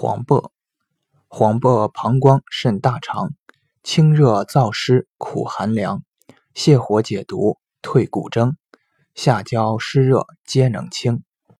黄柏黄柏膀胱肾大肠清热燥湿苦寒凉泻火解毒退骨蒸下焦湿热皆能清